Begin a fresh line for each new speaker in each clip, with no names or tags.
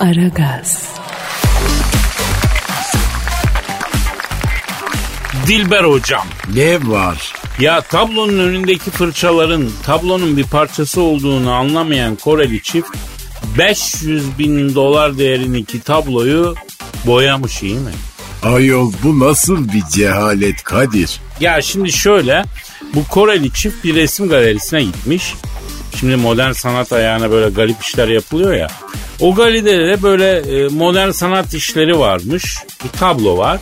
Aragaz,
Dilber hocam.
Ne var?
Ya tablonun önündeki fırçaların tablonun bir parçası olduğunu anlamayan Koreli çift 500 bin dolar değerindeki tabloyu boyamış iyi mi?
Ayol bu nasıl bir cehalet Kadir?
Ya şimdi şöyle bu Koreli çift bir resim galerisine gitmiş. Şimdi modern sanat ayağına böyle garip işler yapılıyor ya. O galeride de böyle e, modern sanat işleri varmış. Bir tablo var.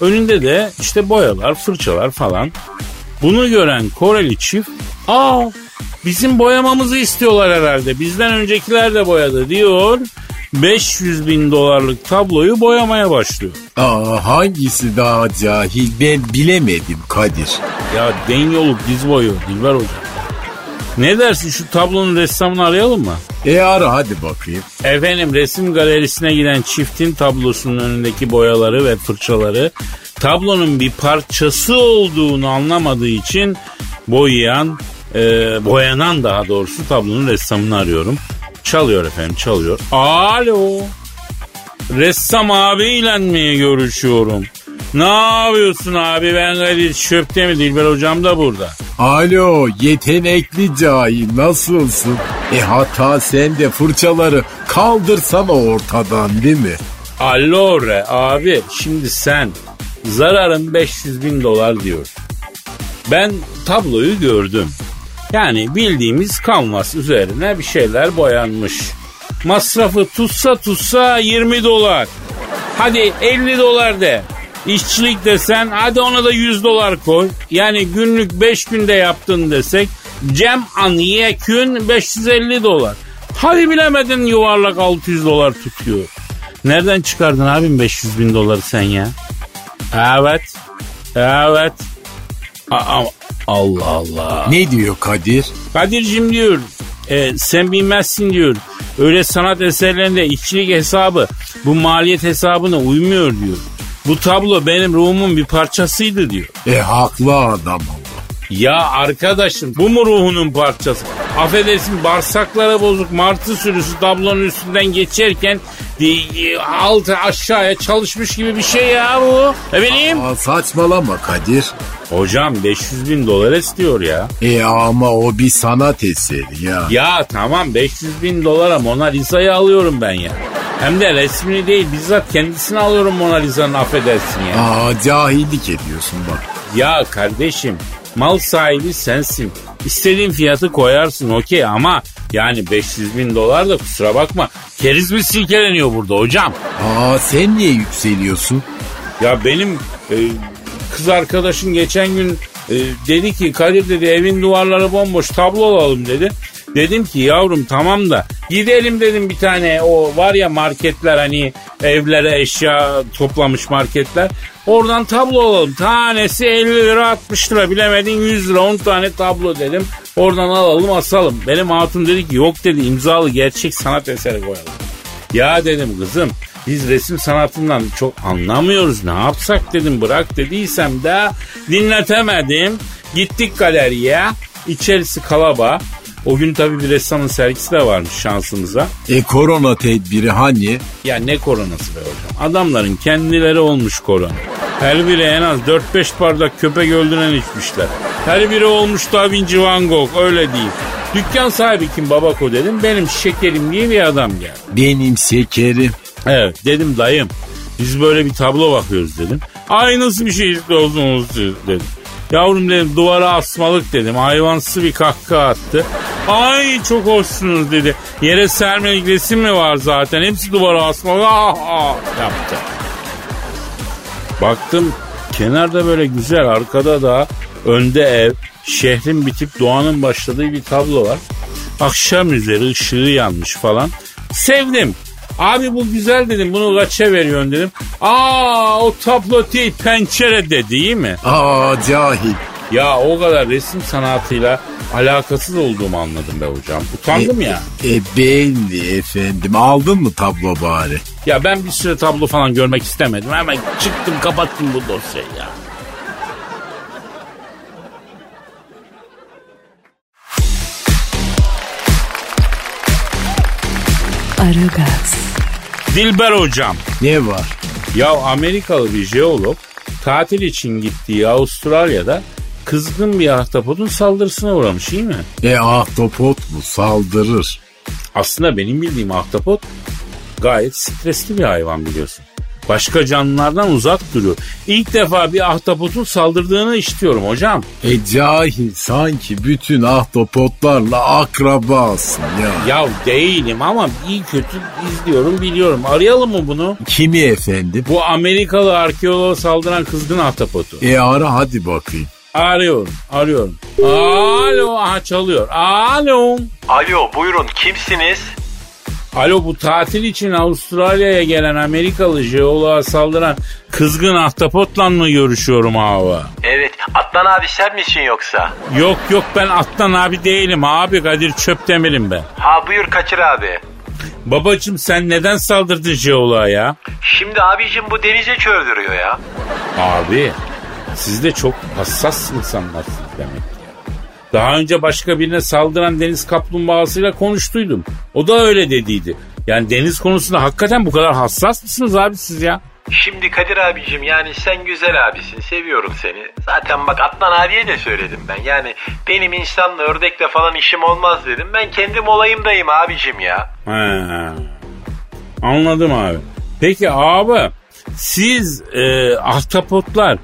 Önünde de işte boyalar, fırçalar falan. Bunu gören Koreli çift aa bizim boyamamızı istiyorlar herhalde. Bizden öncekiler de boyadı diyor. 500 bin dolarlık tabloyu boyamaya başlıyor.
Aa hangisi daha cahil ben bilemedim Kadir.
Ya den yolu diz boyu Dilber hocam. Ne dersin şu tablonun ressamını arayalım mı?
E ara hadi bakayım.
Efendim resim galerisine giden çiftin tablosunun önündeki boyaları ve fırçaları tablonun bir parçası olduğunu anlamadığı için boyayan, e, boyanan daha doğrusu tablonun ressamını arıyorum. Çalıyor efendim çalıyor. Alo. Ressam abiyle mi görüşüyorum? Ne yapıyorsun abi ben Kadir Çöpte mi Dilber hocam da burada.
Alo yetenekli cahil nasılsın? E hatta sen de fırçaları kaldırsana ortadan değil mi?
Allora abi şimdi sen zararın 500 bin dolar diyor. Ben tabloyu gördüm. Yani bildiğimiz kanvas üzerine bir şeyler boyanmış. Masrafı tutsa tutsa 20 dolar. Hadi 50 dolar de. İşçilik desen hadi ona da 100 dolar koy. Yani günlük 5 günde yaptın desek cem an yekün 550 dolar. Hadi bilemedin yuvarlak 600 dolar tutuyor. Nereden çıkardın abim 500 bin doları sen ya? Evet. Evet. Aa, Allah Allah.
Ne diyor Kadir?
Kadir'cim diyor e, sen bilmezsin diyor. Öyle sanat eserlerinde işçilik hesabı bu maliyet hesabına uymuyor diyor. Bu tablo benim ruhumun bir parçasıydı diyor.
E haklı adam ama.
Ya arkadaşım bu mu ruhunun parçası? Affedersin bağırsakları bozuk martı sürüsü tablonun üstünden geçerken e, altı aşağıya çalışmış gibi bir şey ya bu. Ne bileyim.
Aa, saçmalama Kadir.
Hocam 500 bin dolar istiyor ya.
E ama o bir sanat eseri ya.
Ya tamam 500 bin dolara Mona Lisa'yı alıyorum ben ya. Hem de resmini değil bizzat kendisini alıyorum Mona Lisa'nın affedersin ya.
Aa cahillik ediyorsun bak.
Ya kardeşim mal sahibi sensin. İstediğin fiyatı koyarsın okey ama yani 500 bin dolar da kusura bakma keriz mi silkeleniyor burada hocam?
Aa sen niye yükseliyorsun?
Ya benim e, kız arkadaşım geçen gün e, dedi ki Kadir dedi evin duvarları bomboş tablo alalım dedi. Dedim ki yavrum tamam da gidelim dedim bir tane o var ya marketler hani evlere eşya toplamış marketler. Oradan tablo alalım. Tanesi 50 lira 60 lira bilemedin 100 lira 10 tane tablo dedim. Oradan alalım asalım. Benim hatun dedi ki yok dedi imzalı gerçek sanat eseri koyalım. Ya dedim kızım biz resim sanatından çok anlamıyoruz. Ne yapsak dedim bırak dediysem de dinletemedim. Gittik galeriye. İçerisi kalaba. O gün tabii bir ressamın sergisi de varmış şansımıza.
E korona tedbiri hani?
Ya ne koronası be hocam? Adamların kendileri olmuş korona. Her biri en az 4-5 bardak köpek öldüren içmişler. Her biri olmuş Da Vinci Van Gogh öyle değil. Dükkan sahibi kim babako dedim. Benim şekerim diye bir adam geldi.
Benim şekerim.
Evet dedim dayım biz böyle bir tablo bakıyoruz dedim. Ay nasıl bir şey istiyorsunuz dedim. Yavrum dedim duvara asmalık dedim. Hayvansı bir kahkaha attı. Ay çok hoşsunuz dedi. Yere sermelik resim mi var zaten? Hepsi duvara asmalık. Ah, ah, yaptı. Baktım kenarda böyle güzel arkada da önde ev şehrin bitip doğanın başladığı bir tablo var. Akşam üzeri ışığı yanmış falan. Sevdim. Abi bu güzel dedim bunu kaça veriyorsun dedim. Aa o tablo değil pencere dedi değil mi?
Aa cahil.
Ya o kadar resim sanatıyla alakasız olduğumu anladım be hocam. Utandım ya.
E belli efendim. Aldın mı tablo bari?
Ya ben bir süre tablo falan görmek istemedim. Hemen çıktım kapattım bu dosyayı ya.
Aragaz,
Dilber hocam.
Ne var?
Ya Amerikalı bir jeolog tatil için gittiği Avustralya'da kızgın bir ahtapotun saldırısına uğramış iyi mi?
E ahtapot mu saldırır?
Aslında benim bildiğim ahtapot gayet stresli bir hayvan biliyorsun. Başka canlılardan uzak duruyor. İlk defa bir ahtapotun saldırdığını işitiyorum hocam.
E cahil sanki bütün ahtapotlarla akrabasın ya.
Ya değilim ama iyi kötü izliyorum biliyorum. Arayalım mı bunu?
Kimi efendim?
Bu Amerikalı arkeoloğa saldıran kızgın ahtapotu.
E ara hadi bakayım.
Arıyorum, arıyorum. Alo, aha çalıyor. Alo.
Alo buyurun kimsiniz?
Alo bu tatil için Avustralya'ya gelen Amerikalı jeoloğa saldıran kızgın ahtapotla mı görüşüyorum abi?
Evet Atlan abi sen misin yoksa?
Yok yok ben Atlan abi değilim abi Kadir Çöptemir'im ben.
Ha buyur Kaçır abi.
Babacım sen neden saldırdın jeoloğa ya?
Şimdi abicim bu denize çöldürüyor ya.
Abi siz de çok hassas insanlarsınız demek ki. Daha önce başka birine saldıran deniz kaplumbağasıyla konuştuydum. O da öyle dediydi. Yani deniz konusunda hakikaten bu kadar hassas mısınız abi siz ya?
Şimdi Kadir abicim yani sen güzel abisin seviyorum seni. Zaten bak Atlan abiye de söyledim ben. Yani benim insanla ördekle falan işim olmaz dedim. Ben kendim olayımdayım abicim ya.
He. Anladım abi. Peki abi siz e, ahtapotlar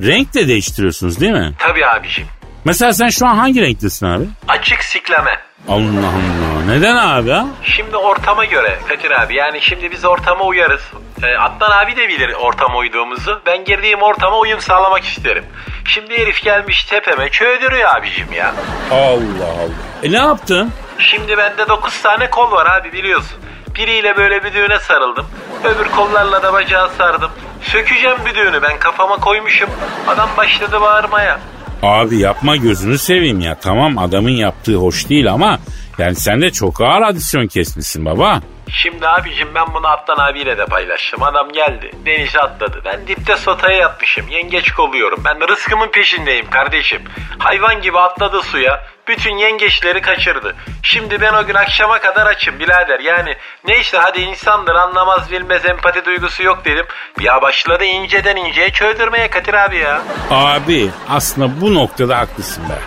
renk de değiştiriyorsunuz değil mi?
Tabii abicim.
Mesela sen şu an hangi renktesin abi?
Açık sikleme.
Allah Allah. Neden abi ha?
Şimdi ortama göre Kadir abi yani şimdi biz ortama uyarız. E, Atlan abi de bilir ortama uyduğumuzu. Ben girdiğim ortama uyum sağlamak isterim. Şimdi herif gelmiş tepeme çöldürüyor abicim ya.
Allah Allah. E ne yaptın?
Şimdi bende 9 tane kol var abi biliyorsun. Biriyle böyle bir düğüne sarıldım. Öbür kollarla da bacağı sardım. Sökeceğim bir düğünü ben kafama koymuşum. Adam başladı bağırmaya.
Abi yapma gözünü seveyim ya. Tamam adamın yaptığı hoş değil ama yani sen de çok ağır adisyon kesmişsin baba.
Şimdi abicim ben bunu Atlan abiyle de paylaştım. Adam geldi denize atladı. Ben dipte sotaya yatmışım. Yengeç koluyorum. Ben rızkımın peşindeyim kardeşim. Hayvan gibi atladı suya. Bütün yengeçleri kaçırdı. Şimdi ben o gün akşama kadar açım birader. Yani neyse hadi insandır anlamaz bilmez empati duygusu yok dedim. Ya başladı inceden inceye çöldürmeye Kadir abi ya.
Abi aslında bu noktada haklısın be.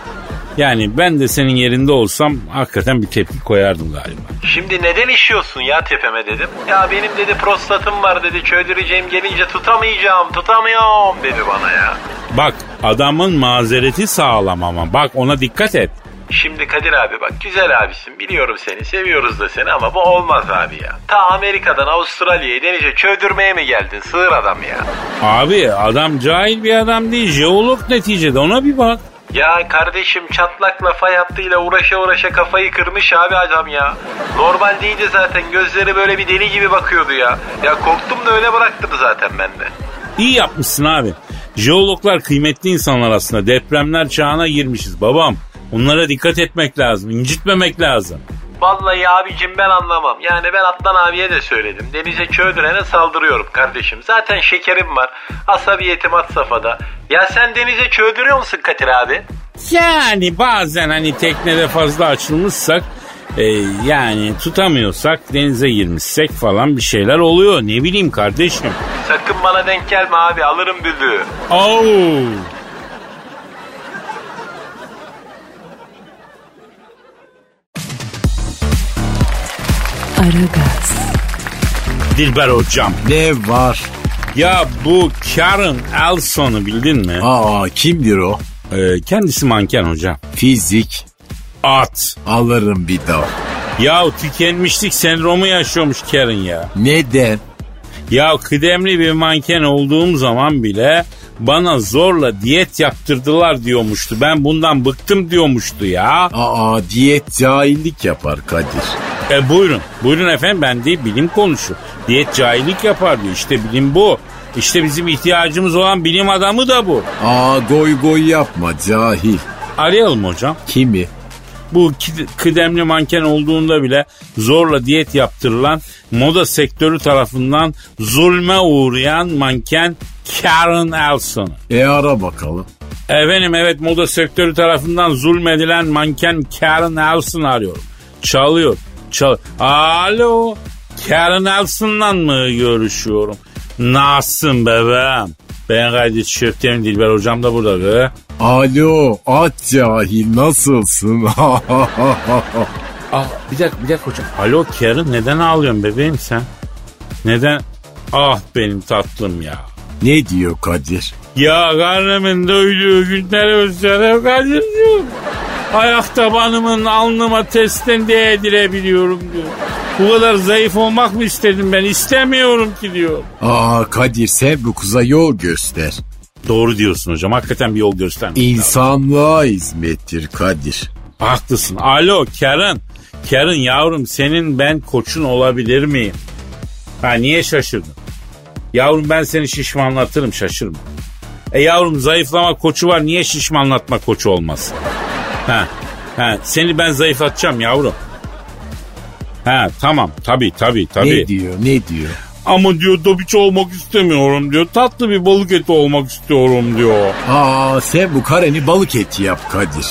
Yani ben de senin yerinde olsam hakikaten bir tepki koyardım galiba.
Şimdi neden işiyorsun ya tepeme dedim. Ya benim dedi prostatım var dedi çöldüreceğim gelince tutamayacağım tutamıyorum dedi bana ya.
Bak adamın mazereti sağlam ama bak ona dikkat et.
Şimdi Kadir abi bak güzel abisin biliyorum seni seviyoruz da seni ama bu olmaz abi ya. Ta Amerika'dan Avustralya'ya denize çöldürmeye mi geldin sığır adam ya?
Abi adam cahil bir adam değil jeolog neticede ona bir bak.
Ya kardeşim çatlakla fay hattıyla uğraşa uğraşa kafayı kırmış abi adam ya. Normal değildi zaten gözleri böyle bir deli gibi bakıyordu ya. Ya korktum da öyle bıraktım zaten ben de.
İyi yapmışsın abi. Jeologlar kıymetli insanlar aslında. Depremler çağına girmişiz babam. Onlara dikkat etmek lazım. incitmemek lazım.
Vallahi abicim ben anlamam. Yani ben Atlan abiye de söyledim. Denize çöldürene saldırıyorum kardeşim. Zaten şekerim var. Asabiyetim at safhada. Ya sen denize çöldürüyor musun Kadir abi?
Yani bazen hani teknede fazla açılmışsak e, yani tutamıyorsak denize girmişsek falan bir şeyler oluyor. Ne bileyim kardeşim.
Sakın bana denk gelme abi alırım büdüğü.
Oo.
Aragaz,
Dilber hocam.
Ne var?
Ya bu Karen Elson'u bildin mi?
Aa kimdir o?
Ee, kendisi manken hocam.
Fizik.
At.
Alırım bir daha.
Ya tükenmişlik sendromu yaşıyormuş Karen ya.
Neden?
Ya kıdemli bir manken olduğum zaman bile bana zorla diyet yaptırdılar diyormuştu. Ben bundan bıktım diyormuştu ya.
Aa diyet cahillik yapar Kadir.
E buyurun. Buyurun efendim ben değil bilim konuşu. Diyet cahillik yapar diyor. İşte bilim bu. İşte bizim ihtiyacımız olan bilim adamı da bu.
Aa goy goy yapma cahil.
Arayalım hocam.
Kimi?
Bu kıdemli manken olduğunda bile zorla diyet yaptırılan moda sektörü tarafından zulme uğrayan manken Karen Elson.
E ara bakalım.
Efendim evet moda sektörü tarafından zulmedilen manken Karen Elson arıyorum. Çalıyor. Çal Alo. Karen Nelson'la mı görüşüyorum? Nasılsın bebeğim? Ben Kadir Çiçekten Dilber hocam da burada be.
Alo at cahil nasılsın?
Ah bir dakika bir dakika hocam. Alo Karen neden ağlıyorsun bebeğim sen? Neden? Ah benim tatlım ya.
ne diyor Kadir?
Ya karnımın doyduğu günleri özlerim Kadir'cim. Ayak tabanımın alnıma testten değdirebiliyorum diyor. Bu kadar zayıf olmak mı istedim ben? İstemiyorum ki diyor.
Aa Kadir sen bu kıza yol göster.
Doğru diyorsun hocam. Hakikaten bir yol göstermek lazım.
İnsanlığa hizmettir Kadir.
Haklısın. Alo Karen. Karen yavrum senin ben koçun olabilir miyim? Ha niye şaşırdın? Yavrum ben seni şişmanlatırım şaşırma. E yavrum zayıflama koçu var niye şişmanlatma koçu olmasın? Ha, ha seni ben zayıflatacağım yavrum. Ha tamam tabii tabii tabii.
Ne diyor ne diyor?
Ama diyor dobiç olmak istemiyorum diyor. Tatlı bir balık eti olmak istiyorum diyor.
Aa sen bu kareni balık eti yap Kadir.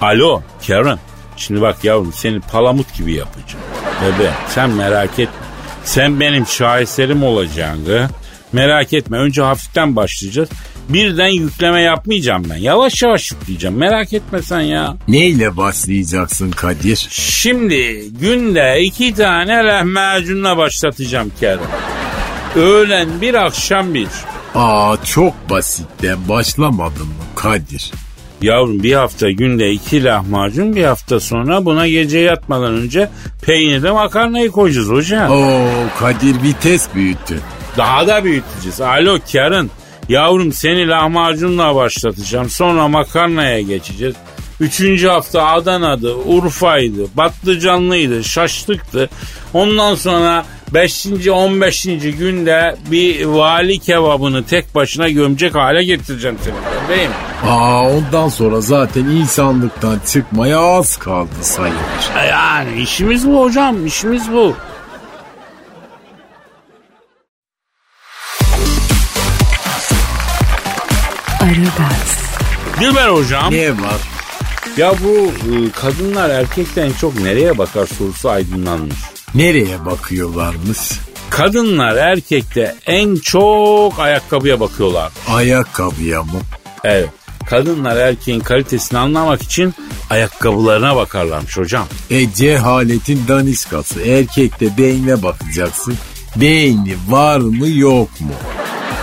Alo Karen. Şimdi bak yavrum seni palamut gibi yapacağım. Bebeğim sen merak etme. Sen benim şaheserim olacaksın. gı. Merak etme. Önce hafiften başlayacağız. Birden yükleme yapmayacağım ben. Yavaş yavaş yükleyeceğim. Merak etme sen ya.
Neyle başlayacaksın Kadir?
Şimdi günde iki tane lahmacunla başlatacağım Karen. Öğlen bir akşam bir.
Aa çok basitten başlamadın mı Kadir?
Yavrum bir hafta günde iki lahmacun bir hafta sonra buna gece yatmadan önce peynirli makarnayı koyacağız hocam.
Oo Kadir vites büyüttü.
Daha da büyüteceğiz. Alo Karen. Yavrum seni lahmacunla başlatacağım. Sonra makarnaya geçeceğiz. Üçüncü hafta Adana'dı, Urfa'ydı, Batlıcanlıydı, Şaşlık'tı. Ondan sonra 5. 15. günde bir vali kebabını tek başına gömecek hale getireceğim seni. Mi?
Aa ondan sonra zaten insanlıktan çıkmaya az kaldı sayılır.
Yani işimiz bu hocam, işimiz bu. Dilber hocam.
Ne var?
Ya bu e, kadınlar erkekten çok nereye bakar sorusu aydınlanmış.
Nereye bakıyorlarmış?
Kadınlar erkekte en çok ayakkabıya bakıyorlar.
Ayakkabıya mı?
Evet. Kadınlar erkeğin kalitesini anlamak için ayakkabılarına bakarlarmış hocam.
E cehaletin daniskası. Erkekte beyne bakacaksın. Beyni var mı yok mu?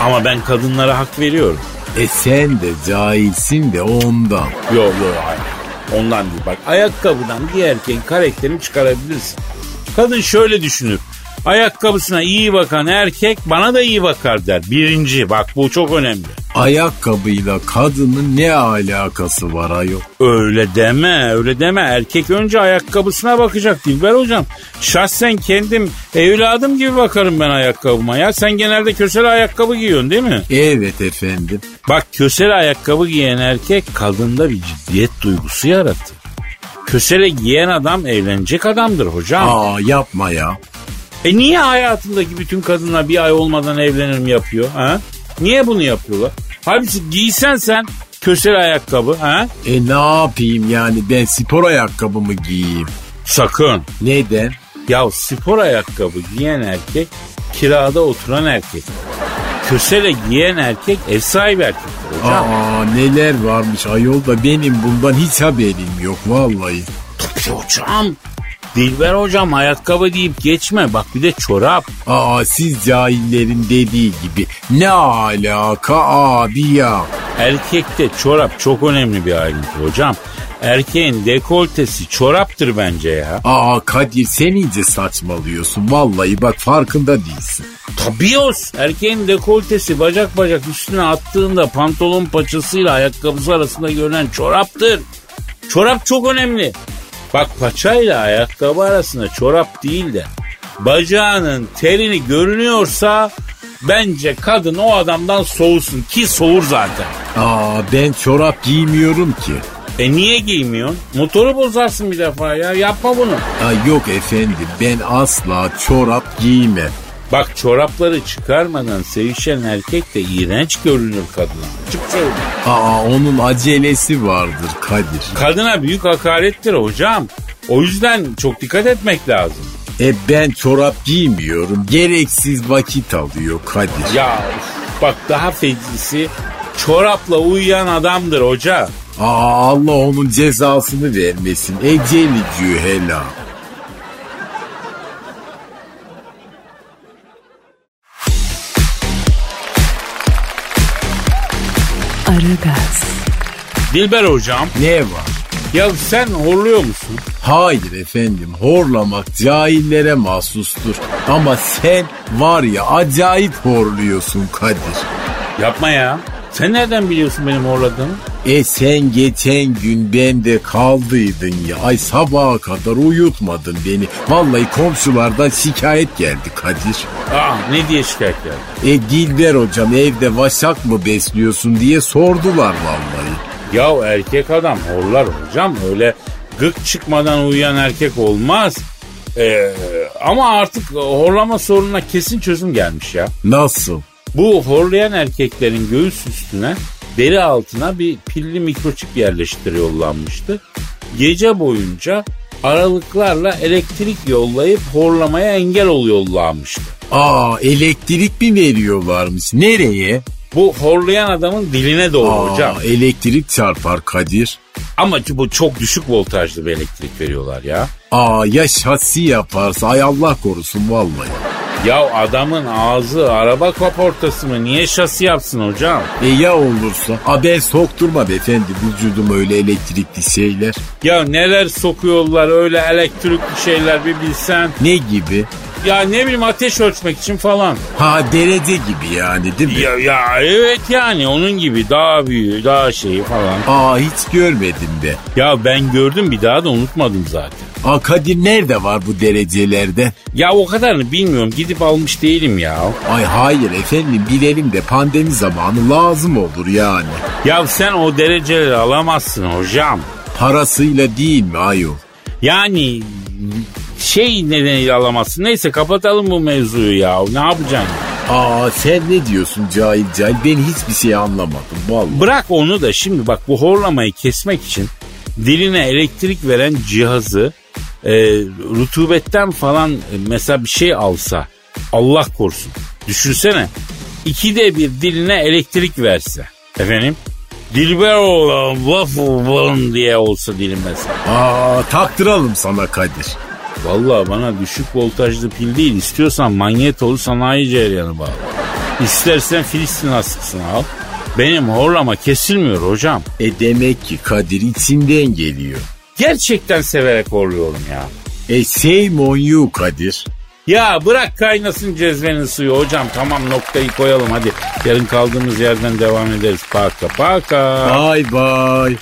Ama ben kadınlara hak veriyorum.
E sen de cahilsin de ondan.
Yok yok hayır. Ondan değil bak. Ayakkabıdan bir erkeğin karakterini çıkarabilirsin. Kadın şöyle düşünür. Ayakkabısına iyi bakan erkek bana da iyi bakar der. Birinci bak bu çok önemli.
Ayakkabıyla kadının ne alakası var ayol?
Öyle deme öyle deme. Erkek önce ayakkabısına bakacak Dilber hocam. Şahsen kendim evladım gibi bakarım ben ayakkabıma ya. Sen genelde kösele ayakkabı giyiyorsun değil mi?
Evet efendim.
Bak kösele ayakkabı giyen erkek kadında bir ciddiyet duygusu yaratır. Kösele giyen adam evlenecek adamdır hocam.
Aa yapma ya.
E niye hayatındaki bütün kadınlar bir ay olmadan evlenirim yapıyor? Ha? Niye bunu yapıyorlar? Halbuki giysen sen kösele ayakkabı ha?
E ne yapayım yani ben spor ayakkabımı giyeyim?
Sakın.
Neden?
Ya spor ayakkabı giyen erkek kirada oturan erkek. Kösele giyen erkek ev sahibi erkek hocam.
Aa neler varmış ayol da benim bundan hiç haberim yok vallahi.
Tabii hocam. Dilber hocam ayakkabı deyip geçme bak bir de çorap.
Aa siz cahillerin dediği gibi ne alaka abi ya.
Erkekte çorap çok önemli bir ayrıntı hocam. Erkeğin dekoltesi çoraptır bence ya.
Aa Kadir sen iyice saçmalıyorsun vallahi bak farkında değilsin.
Tabii os. Erkeğin dekoltesi bacak bacak üstüne attığında pantolon paçasıyla ayakkabısı arasında görünen çoraptır. Çorap çok önemli. Bak paçayla ayakkabı arasında çorap değil de bacağının terini görünüyorsa bence kadın o adamdan soğusun ki soğur zaten.
Aa ben çorap giymiyorum ki.
E niye giymiyorsun? Motoru bozarsın bir defa ya. Yapma bunu.
Aa, yok efendim ben asla çorap giymem.
Bak çorapları çıkarmadan sevişen erkek de iğrenç görünür kadına. Söyle.
Aa onun acelesi vardır Kadir.
Kadına büyük hakarettir hocam. O yüzden çok dikkat etmek lazım.
E ben çorap giymiyorum. Gereksiz vakit alıyor Kadir.
Ya bak daha fecisi çorapla uyuyan adamdır hoca.
Aa, Allah onun cezasını vermesin. Eceli diyor hela.
Aragaz,
Dilber hocam
Ne var?
ya sen horluyor musun?
Hayır efendim horlamak cahillere mahsustur. Ama sen var ya acayip horluyorsun Kadir.
Yapma ya. Sen nereden biliyorsun benim horladığımı?
E sen geçen gün bende kaldıydın ya. Ay sabaha kadar uyutmadın beni. Vallahi komşulardan şikayet geldi Kadir.
Aa ne diye şikayet geldi?
E Dilber hocam evde vaşak mı besliyorsun diye sordular vallahi.
Ya erkek adam horlar hocam öyle gık çıkmadan uyuyan erkek olmaz. Ee, ama artık horlama sorununa kesin çözüm gelmiş ya.
Nasıl?
Bu horlayan erkeklerin göğüs üstüne deri altına bir pilli mikroçip yerleştiriyorlanmıştı. Gece boyunca aralıklarla elektrik yollayıp horlamaya engel oluyorlarmıştı.
Aa elektrik mi veriyorlarmış? Nereye?
Bu horlayan adamın diline doğru
Aa,
hocam.
elektrik çarpar Kadir.
Ama bu çok düşük voltajlı bir elektrik veriyorlar ya.
Aa ya şasi yaparsa ay Allah korusun vallahi.
Ya adamın ağzı araba kaportası mı? Niye şasi yapsın hocam?
E ya olursa? A ben sokturma efendi vücudum öyle elektrikli şeyler.
Ya neler sokuyorlar öyle elektrikli şeyler bir bilsen.
Ne gibi?
Ya ne bileyim ateş ölçmek için falan.
Ha derece gibi yani değil mi?
Ya, ya evet yani onun gibi daha büyüğü daha şeyi falan.
Aa hiç görmedim be.
Ya ben gördüm bir daha da unutmadım zaten.
Aa Kadir nerede var bu derecelerde?
Ya o kadarını bilmiyorum gidip almış değilim ya.
Ay hayır efendim bilelim de pandemi zamanı lazım olur yani.
Ya sen o dereceleri alamazsın hocam.
Parasıyla değil mi ayol?
Yani şey nedeniyle alamazsın. Neyse kapatalım bu mevzuyu ya. Ne yapacaksın?
Aa sen ne diyorsun cahil cahil? Ben hiçbir şey anlamadım vallahi.
Bırak onu da şimdi bak bu horlamayı kesmek için diline elektrik veren cihazı e, rutubetten falan e, mesela bir şey alsa Allah korusun düşünsene ikide bir diline elektrik verse efendim Dilber oğlan waffle diye olsa dilim mesela.
Aa taktıralım sana Kadir.
Vallahi bana düşük voltajlı pil değil istiyorsan manyetolu sanayi cereyanı bağlı. İstersen Filistin askısını al. Benim horlama kesilmiyor hocam.
E demek ki Kadir içinden geliyor.
Gerçekten severek horluyorum ya.
E same on you Kadir.
Ya bırak kaynasın cezvenin suyu hocam tamam noktayı koyalım hadi. Yarın kaldığımız yerden devam ederiz. Paka paka.
Bye bye.